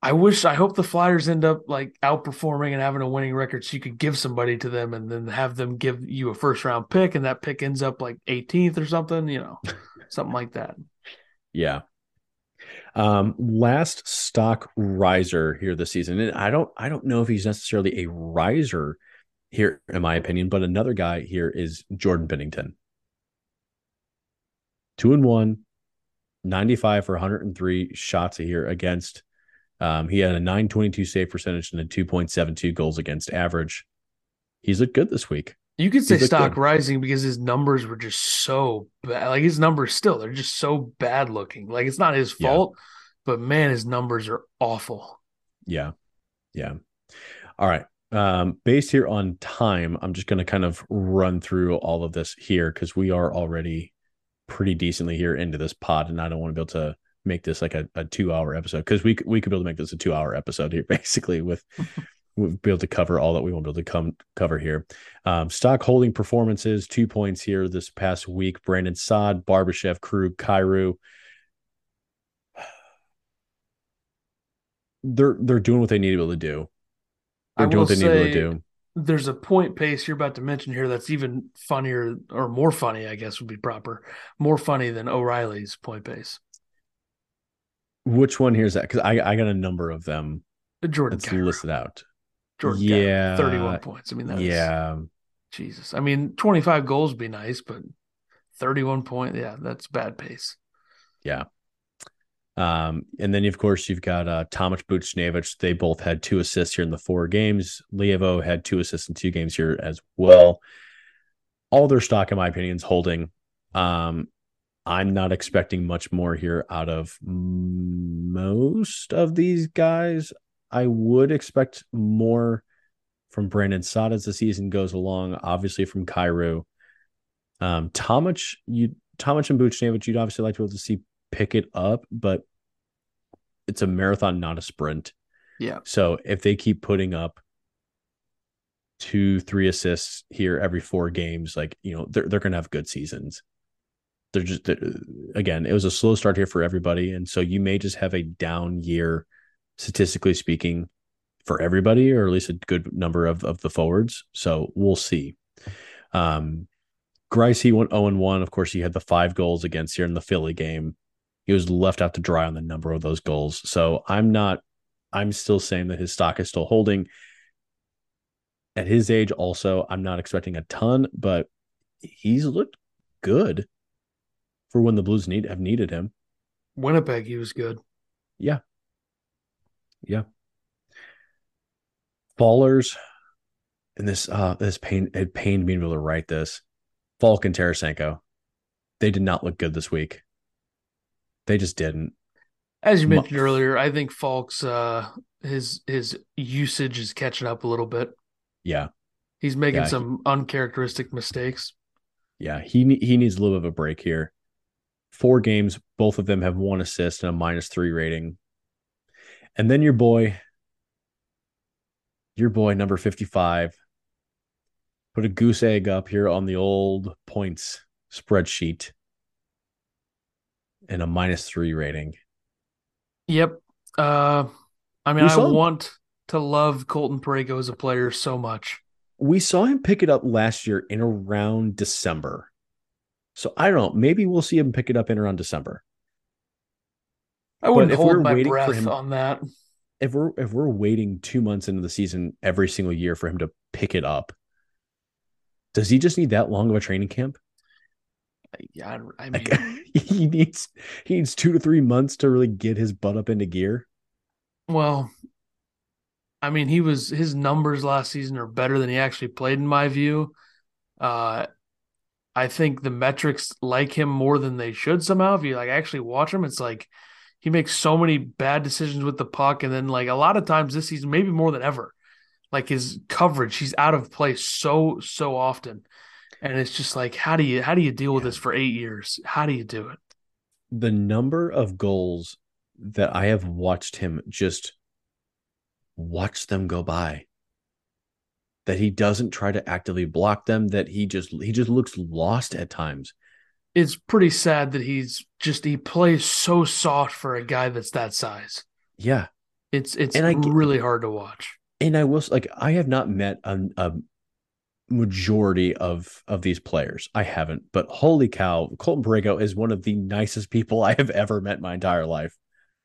I wish I hope the Flyers end up like outperforming and having a winning record so you could give somebody to them and then have them give you a first round pick and that pick ends up like 18th or something, you know, something like that. [laughs] Yeah. Um, last stock riser here this season. And I don't I don't know if he's necessarily a riser here, in my opinion, but another guy here is Jordan Binnington. Two and one, 95 for 103 shots a year against. Um, he had a 922 save percentage and a 2.72 goals against average. He's looked good this week. You could say stock good. rising because his numbers were just so bad. Like his numbers still, they're just so bad looking. Like it's not his fault, yeah. but man, his numbers are awful. Yeah. Yeah. All right. Um, based here on time, I'm just going to kind of run through all of this here because we are already pretty decently here into this pod, and I don't want to be able to make this like a, a two hour episode because we we could be able to make this a two hour episode here [laughs] basically with [laughs] we'll be able to cover all that we won't be able to come cover here. Um, stock holding performances, two points here this past week. Brandon Saad, Barbashev, Krug, Kyrou. They're they're doing what they need to be able to do. They're doing what they need to be able to do. There's a point pace you're about to mention here that's even funnier or more funny, I guess would be proper. More funny than O'Reilly's point pace. Which one here is that? Because I, I got a number of them. Jordan that's listed out. Jordan yeah, 31 points. I mean, that's yeah. Jesus. I mean, 25 goals would be nice, but 31 point, yeah, that's bad pace. Yeah. Um, and then of course you've got uh Buchnevich. They both had two assists here in the four games. Leivo had two assists in two games here as well. All their stock, in my opinion, is holding. Um, I'm not expecting much more here out of most of these guys. I would expect more from Brandon Saad as the season goes along, obviously from Kyrou. Um, Thomas, you Thomas and Buchnevich, you'd obviously like to be able to see pick it up, but it's a marathon, not a sprint. Yeah. So if they keep putting up two, three assists here every four games, like you know, they're they're gonna have good seasons. They're just they're, again, it was a slow start here for everybody, and so you may just have a down year statistically speaking, for everybody, or at least a good number of, of the forwards. So we'll see. Um, Greiss, he went 0 1. Of course, he had the five goals against here in the Philly game. He was left out to dry on the number of those goals. So I'm not, I'm still saying that his stock is still holding. At his age, also, I'm not expecting a ton, but he's looked good for when the Blues need have needed him. Winnipeg, he was good. Yeah, yeah. Fallers, and this uh this pain it pained me to be able to write this. Faulk and Tarasenko, they did not look good this week. They just didn't. As you mentioned earlier, I think Faulk's uh his his usage is catching up a little bit. Yeah. He's making yeah, some he, uncharacteristic mistakes. Yeah, he he needs a little bit of a break here. Four games, both of them have one assist and a minus three rating. And then your boy, your boy, number 55, put a goose egg up here on the old points spreadsheet and a minus three rating. Yep. Uh, I mean, I want to love Colton Parayko as a player so much. We saw him pick it up last year in around December. So I don't know. Maybe we'll see him pick it up in around December. I wouldn't hold my breath him, on that. If we're if we're waiting two months into the season every single year for him to pick it up, does he just need that long of a training camp? Yeah, I mean, like, [laughs] he needs he needs two to three months to really get his butt up into gear. Well, I mean, he was his numbers last season are better than he actually played, in my view. Uh, I think the metrics like him more than they should somehow. If you like actually watch him, it's like he makes so many bad decisions with the puck, and then like a lot of times this season, maybe more than ever, like his coverage, he's out of place so so often, and it's just like how do you how do you deal with this for eight years? How do you do it? The number of goals that I have watched him just watch them go by that he doesn't try to actively block them that he just he just looks lost at times it's pretty sad that he's just he plays so soft for a guy that's that size. Yeah, It's it's And I really hard to watch. and I will like I have not met a, a majority of of these players. I haven't, but holy cow, Colton Parayko is one of the nicest people I have ever met in my entire life.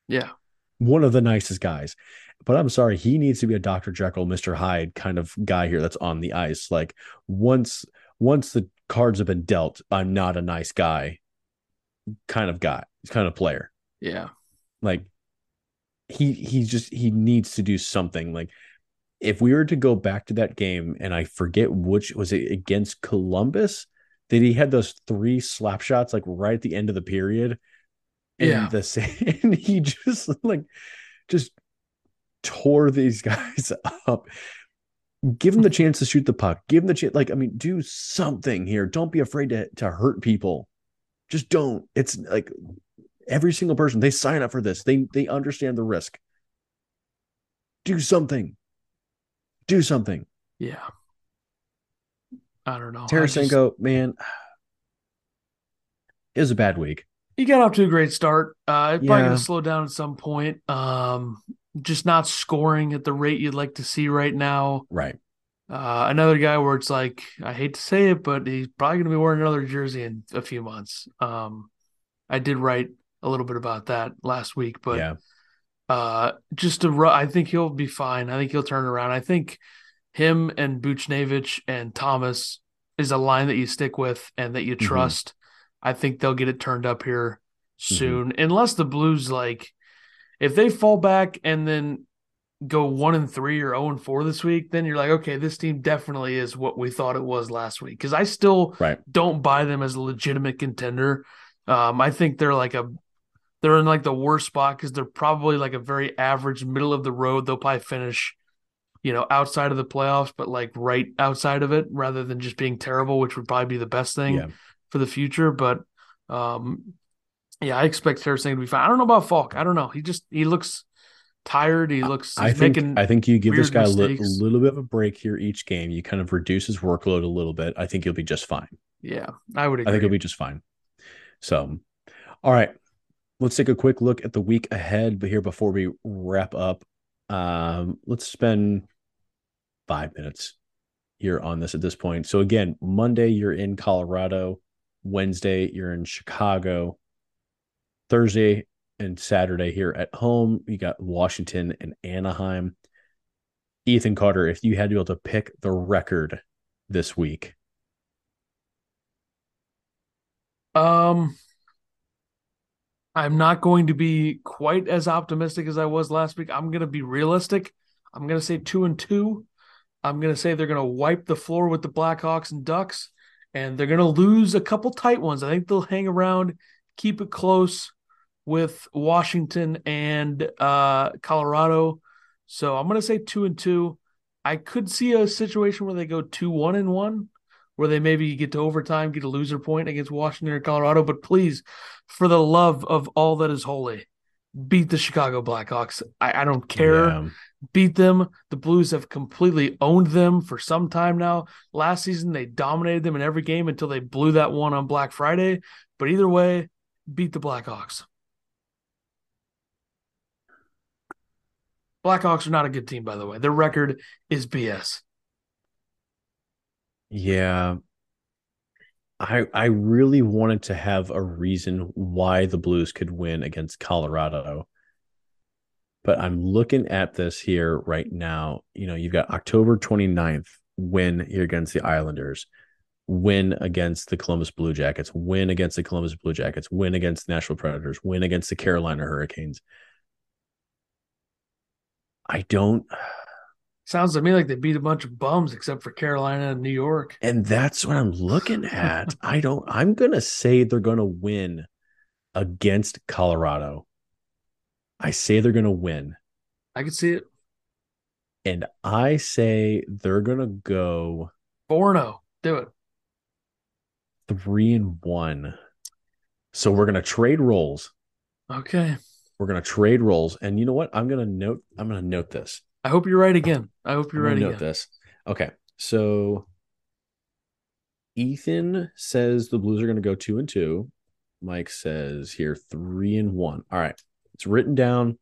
Yeah. One of the nicest guys. But I'm sorry, he needs to be a Dr. Jekyll, Mr. Hyde kind of guy here that's on the ice. Like once once the cards have been dealt, I'm not a nice guy kind of guy, kind of player. Yeah. Like he he just he needs to do something. Like if we were to go back to that game and I forget which was it against Columbus that he had those three slap shots like right at the end of the period. And Yeah. the same [laughs] and he just like just tore these guys [laughs] up. Give him the chance to shoot the puck. Give him the chance. Like, I mean, do something here. Don't be afraid to, to hurt people. Just don't. It's like every single person they sign up for this. They they understand the risk. Do something. Do something. Yeah. I don't know. I just- Tarasenko, man, it was a bad week. he got off to a great start. Uh, it's probably going to slow down at some point. Um, just not scoring at the rate you'd like to see right now. Right. Uh, another guy where it's like I hate to say it, but he's probably going to be wearing another jersey in a few months. Um, I did write a little bit about that last week, but yeah. uh, just to I think he'll be fine. I think he'll turn around. I think him and Buchnevich and Thomas is a line that you stick with and that you Mhm. trust. I think they'll get it turned up here soon, unless the Blues like if they fall back and then go one and three or zero and four this week, then you're like, okay, this team definitely is what we thought it was last week. Because I still Right. don't buy them as a legitimate contender. Um, I think they're like a they're in like the worst spot because they're probably like a very average middle of the road. They'll probably finish, you know, outside of the playoffs, but like right outside of it, rather than just being terrible, which would probably be the best thing Yeah. for the future. But um, yeah, I expect Tarasenko to be fine. I don't know about Faulk. I don't know. He just he looks tired. He looks. I think. I think you give this guy a li- little bit of a break here each game. You kind of reduce his workload a little bit. I think he'll be just fine. yeah, I would agree. I think he'll be just fine. So, all right, let's take a quick look at the week ahead. But here, before we wrap up, um, let's spend five minutes here on this at this point. So again, Monday you're in Colorado, Wednesday you're in Chicago, Thursday and Saturday here at home you got Washington and Anaheim. Ethan Carter, if you had to be able to pick the record this week, Um, I'm not going to be quite as optimistic as I was last week. I'm going to be realistic. I'm going to say two and two. I'm going to say they're going to wipe the floor with the Blackhawks and Ducks, and they're going to lose a couple tight ones. I think they'll hang around, keep it close with Washington and uh, Colorado. So I'm going to say two and two. I could see a situation where they go two one and one where they maybe get to overtime, get a loser point against Washington or Colorado. But please, for the love of all that is holy, beat the Chicago Blackhawks. I, I don't care. Yeah. Beat them. The Blues have completely owned them for some time now. Last season, they dominated them in every game until they blew that one on Black Friday. But either way, beat the Blackhawks. Blackhawks are not a good team, by the way. Their record is BS. Yeah. I I really wanted to have a reason why the Blues could win against Colorado. But I'm looking at this here right now. You know, you've got October 29th win here against the Islanders, win against the Columbus Blue Jackets, win against the Columbus Blue Jackets, win against the Nashville Predators, win against the Carolina Hurricanes. I don't Sounds to me like they beat a bunch of bums except for Carolina and New York. And that's what I'm looking at. [laughs] I don't, I'm going to say they're going to win against Colorado. I say they're going to win. I can see it. And I say they're going to go 4 0. Do it. three and one. So we're going to trade roles. Okay. We're going to trade roles. And you know what? I'm going to note, I'm going to note this. I hope you're right again. I hope you're going right note again. this. Okay. So Ethan says the Blues are going to go two and two. Mike says here three and one. All right, it's written down.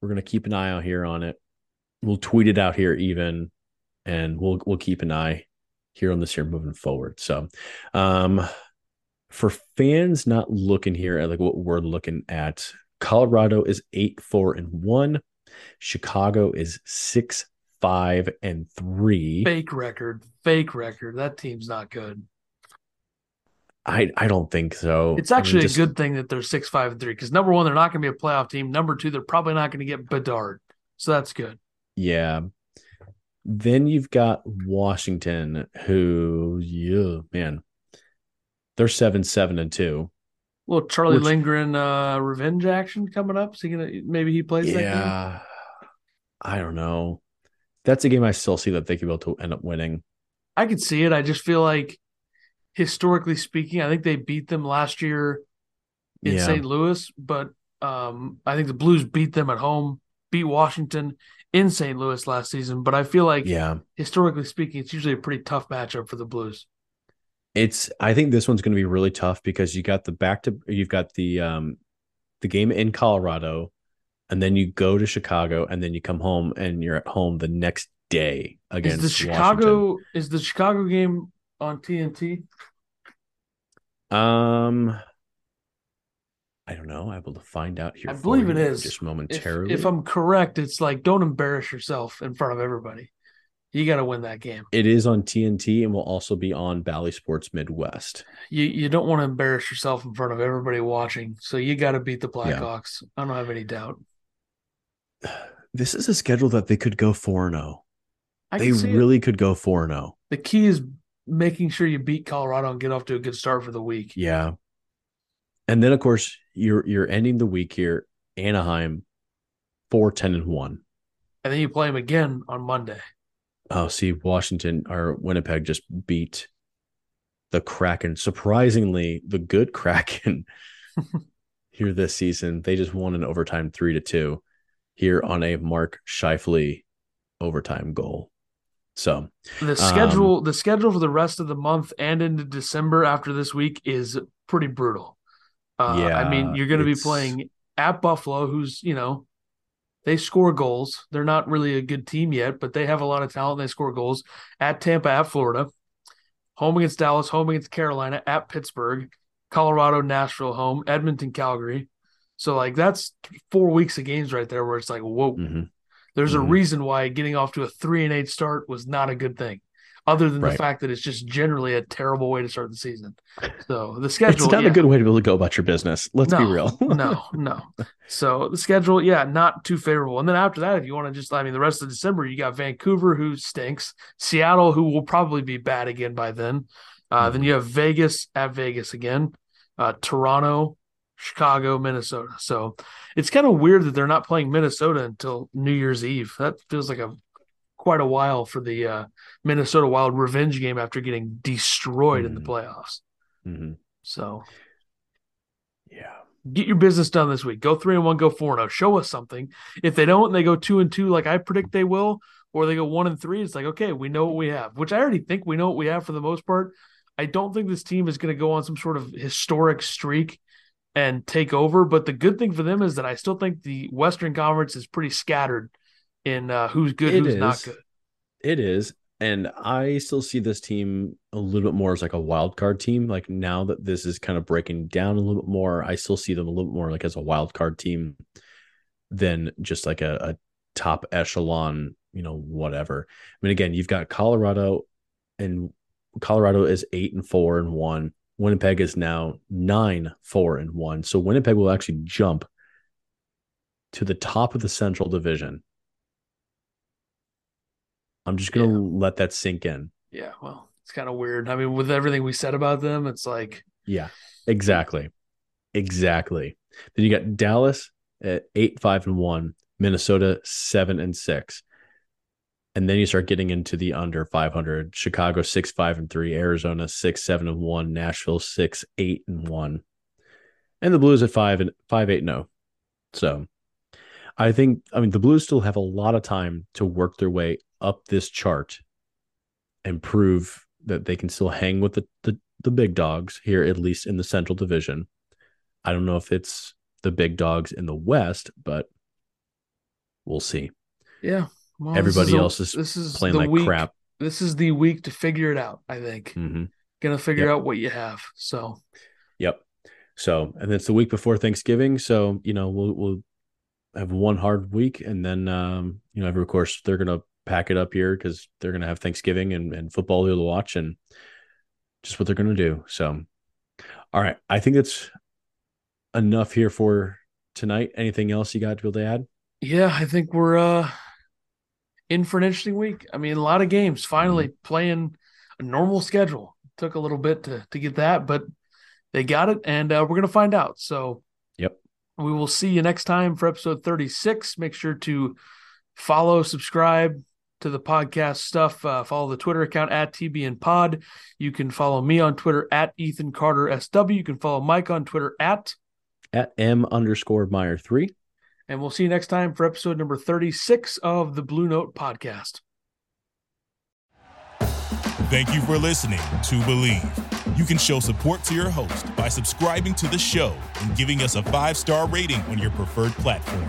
We're going to keep an eye out here on it. We'll tweet it out here even, and we'll we'll keep an eye here on this here moving forward. So, um, for fans not looking here at like what we're looking at, Colorado is eight four and one. Chicago is six five and three. Fake record, fake record. That team's not good. I I don't think so. It's actually I mean, just, a good thing that they're six five and three because number one, they're not going to be a playoff team. Number two, they're probably not going to get Bedard, so that's good. Yeah. Then you've got Washington, who, yeah, man, they're seven, seven, and two. Well, Charlie Which- Lindgren uh, revenge action coming up. So he gonna maybe he plays that game. Yeah. I don't know. That's a game I still see that they could be able to end up winning. I could see it. I just feel like historically speaking, I think they beat them last year in Yeah. St. Louis, but um, I think the Blues beat them at home, beat Washington in St. Louis last season. But I feel like Yeah. historically speaking, it's usually a pretty tough matchup for the Blues. It's I think this one's going to be really tough because you got the back to you've got the um the game in Colorado and then you go to Chicago and then you come home and you're at home the next day against Is the Chicago is the Chicago game on TNT? Um I don't know. I will find out here. I believe it is just If, momentarily. if I'm correct, it's like don't embarrass yourself in front of everybody. You got to win that game. It is on TNT and will also be on Bally Sports Midwest. You you don't want to embarrass yourself in front of everybody watching. So you got to beat the Blackhawks. I don't have any doubt. [sighs] This is a schedule that they could go 4 0. They can see it. really could go 4 0. The key is making sure you beat Colorado and get off to a good start for the week. Yeah. And then of course you're you're ending the week here, Anaheim, 4 10 and 1. And then you play them again on Monday. Oh, see, Washington or Winnipeg just beat the Kraken. Surprisingly, the good [laughs] Kraken [laughs] here this season. They just won in overtime three to two here on a Mark Scheifele overtime goal. So The schedule the schedule for the rest of the month and into December after this week is pretty brutal. Uh, I mean, you're going to be playing at Buffalo, who's you know they score goals. They're not really a good team yet, but they have a lot of talent. They score goals at Tampa, at Florida, home against Dallas, home against Carolina, at Pittsburgh, Colorado, Nashville, home, Edmonton, Calgary. So like that's four weeks of games right there where it's like whoa. mhm. There's a Mhm. reason why getting off to a three and eight start was not a good thing, other than the fact that it's just generally a terrible way to start the season. So the schedule, it's not yeah. a good way to be able to go about your business. Let's be real. no, no. [laughs] So the schedule, yeah, not too favorable. And then after that, if you want to just, I mean, the rest of December, you got Vancouver, who stinks, Seattle, who will probably be bad again by then. Uh, Then you have Vegas at Vegas again, uh, Toronto, Chicago, Minnesota. So it's kind of weird that they're not playing Minnesota until New Year's Eve. That feels like a quite a while for the uh, Minnesota Wild revenge game after getting destroyed in the Mhm. playoffs. Mhm. So Yeah. get your business done this week. Go three and one, go four and zero. Show us something. If they don't, and they go two and two, like I predict they will, or they go one and three. It's like okay, we know what we have, which I already think we know what we have for the most part. I don't think this team is going to go on some sort of historic streak and take over. But the good thing for them is that I still think the Western Conference is pretty scattered in uh, who's good, It who's not good. It is. And I still see this team a little bit more as like a wild card team. Like now that this is kind of breaking down a little bit more, I still see them a little bit more like as a wild card team than just like a, a top echelon, you know, whatever. I mean, again, you've got Colorado and Colorado is eight and four and one. Winnipeg is now nine, four and one. So Winnipeg will actually jump to the top of the Central Division. I'm just gonna Yeah. let that sink in. Yeah, well, it's kind of weird. I mean, with everything we said about them, it's like Yeah, exactly. Exactly. Then you got Dallas at eight, five, and one, Minnesota seven and six. And then you start getting into the under 500. Chicago six, five, and three, Arizona six, seven, and one, Nashville six, eight, and one, and the Blues at five and five, eight, no. So I think, I mean, the Blues still have a lot of time to work their way up this chart and prove that they can still hang with the, the the big dogs here, at least in the Central Division. I don't know if it's the big dogs in the West, but we'll see. Yeah. Well, Everybody is a- else is this is playing like week, crap. This is the week to figure it out, I think. hmm Gonna figure Yep. out what you have. So Yep. So, and it's the week before Thanksgiving, so you know we'll we'll have one hard week, and then um, you know, every of course they're gonna pack it up here because they're gonna have Thanksgiving and and football here to watch, and just what they're gonna do. So, all right, I think that's enough here for tonight. Anything else you got to be able to add? yeah, I think we're uh in for an interesting week. I mean, a lot of games finally Mm-hmm. playing a normal schedule. Took a little bit to to get that, but they got it, and uh, we're gonna find out. So Yep. we will see you next time for episode 36. Make sure to follow, subscribe to the podcast stuff. Uh, follow the Twitter account at TBN Pod. You can follow me on Twitter at Ethan Carter SW. You can follow Mike on Twitter at, At m underscore Meyer three. and we'll see you next time for episode number 36 of the Blue Note Podcast. Thank you for listening to Bleav. You can show support to your host by subscribing to the show and giving us a five star rating on your preferred platform.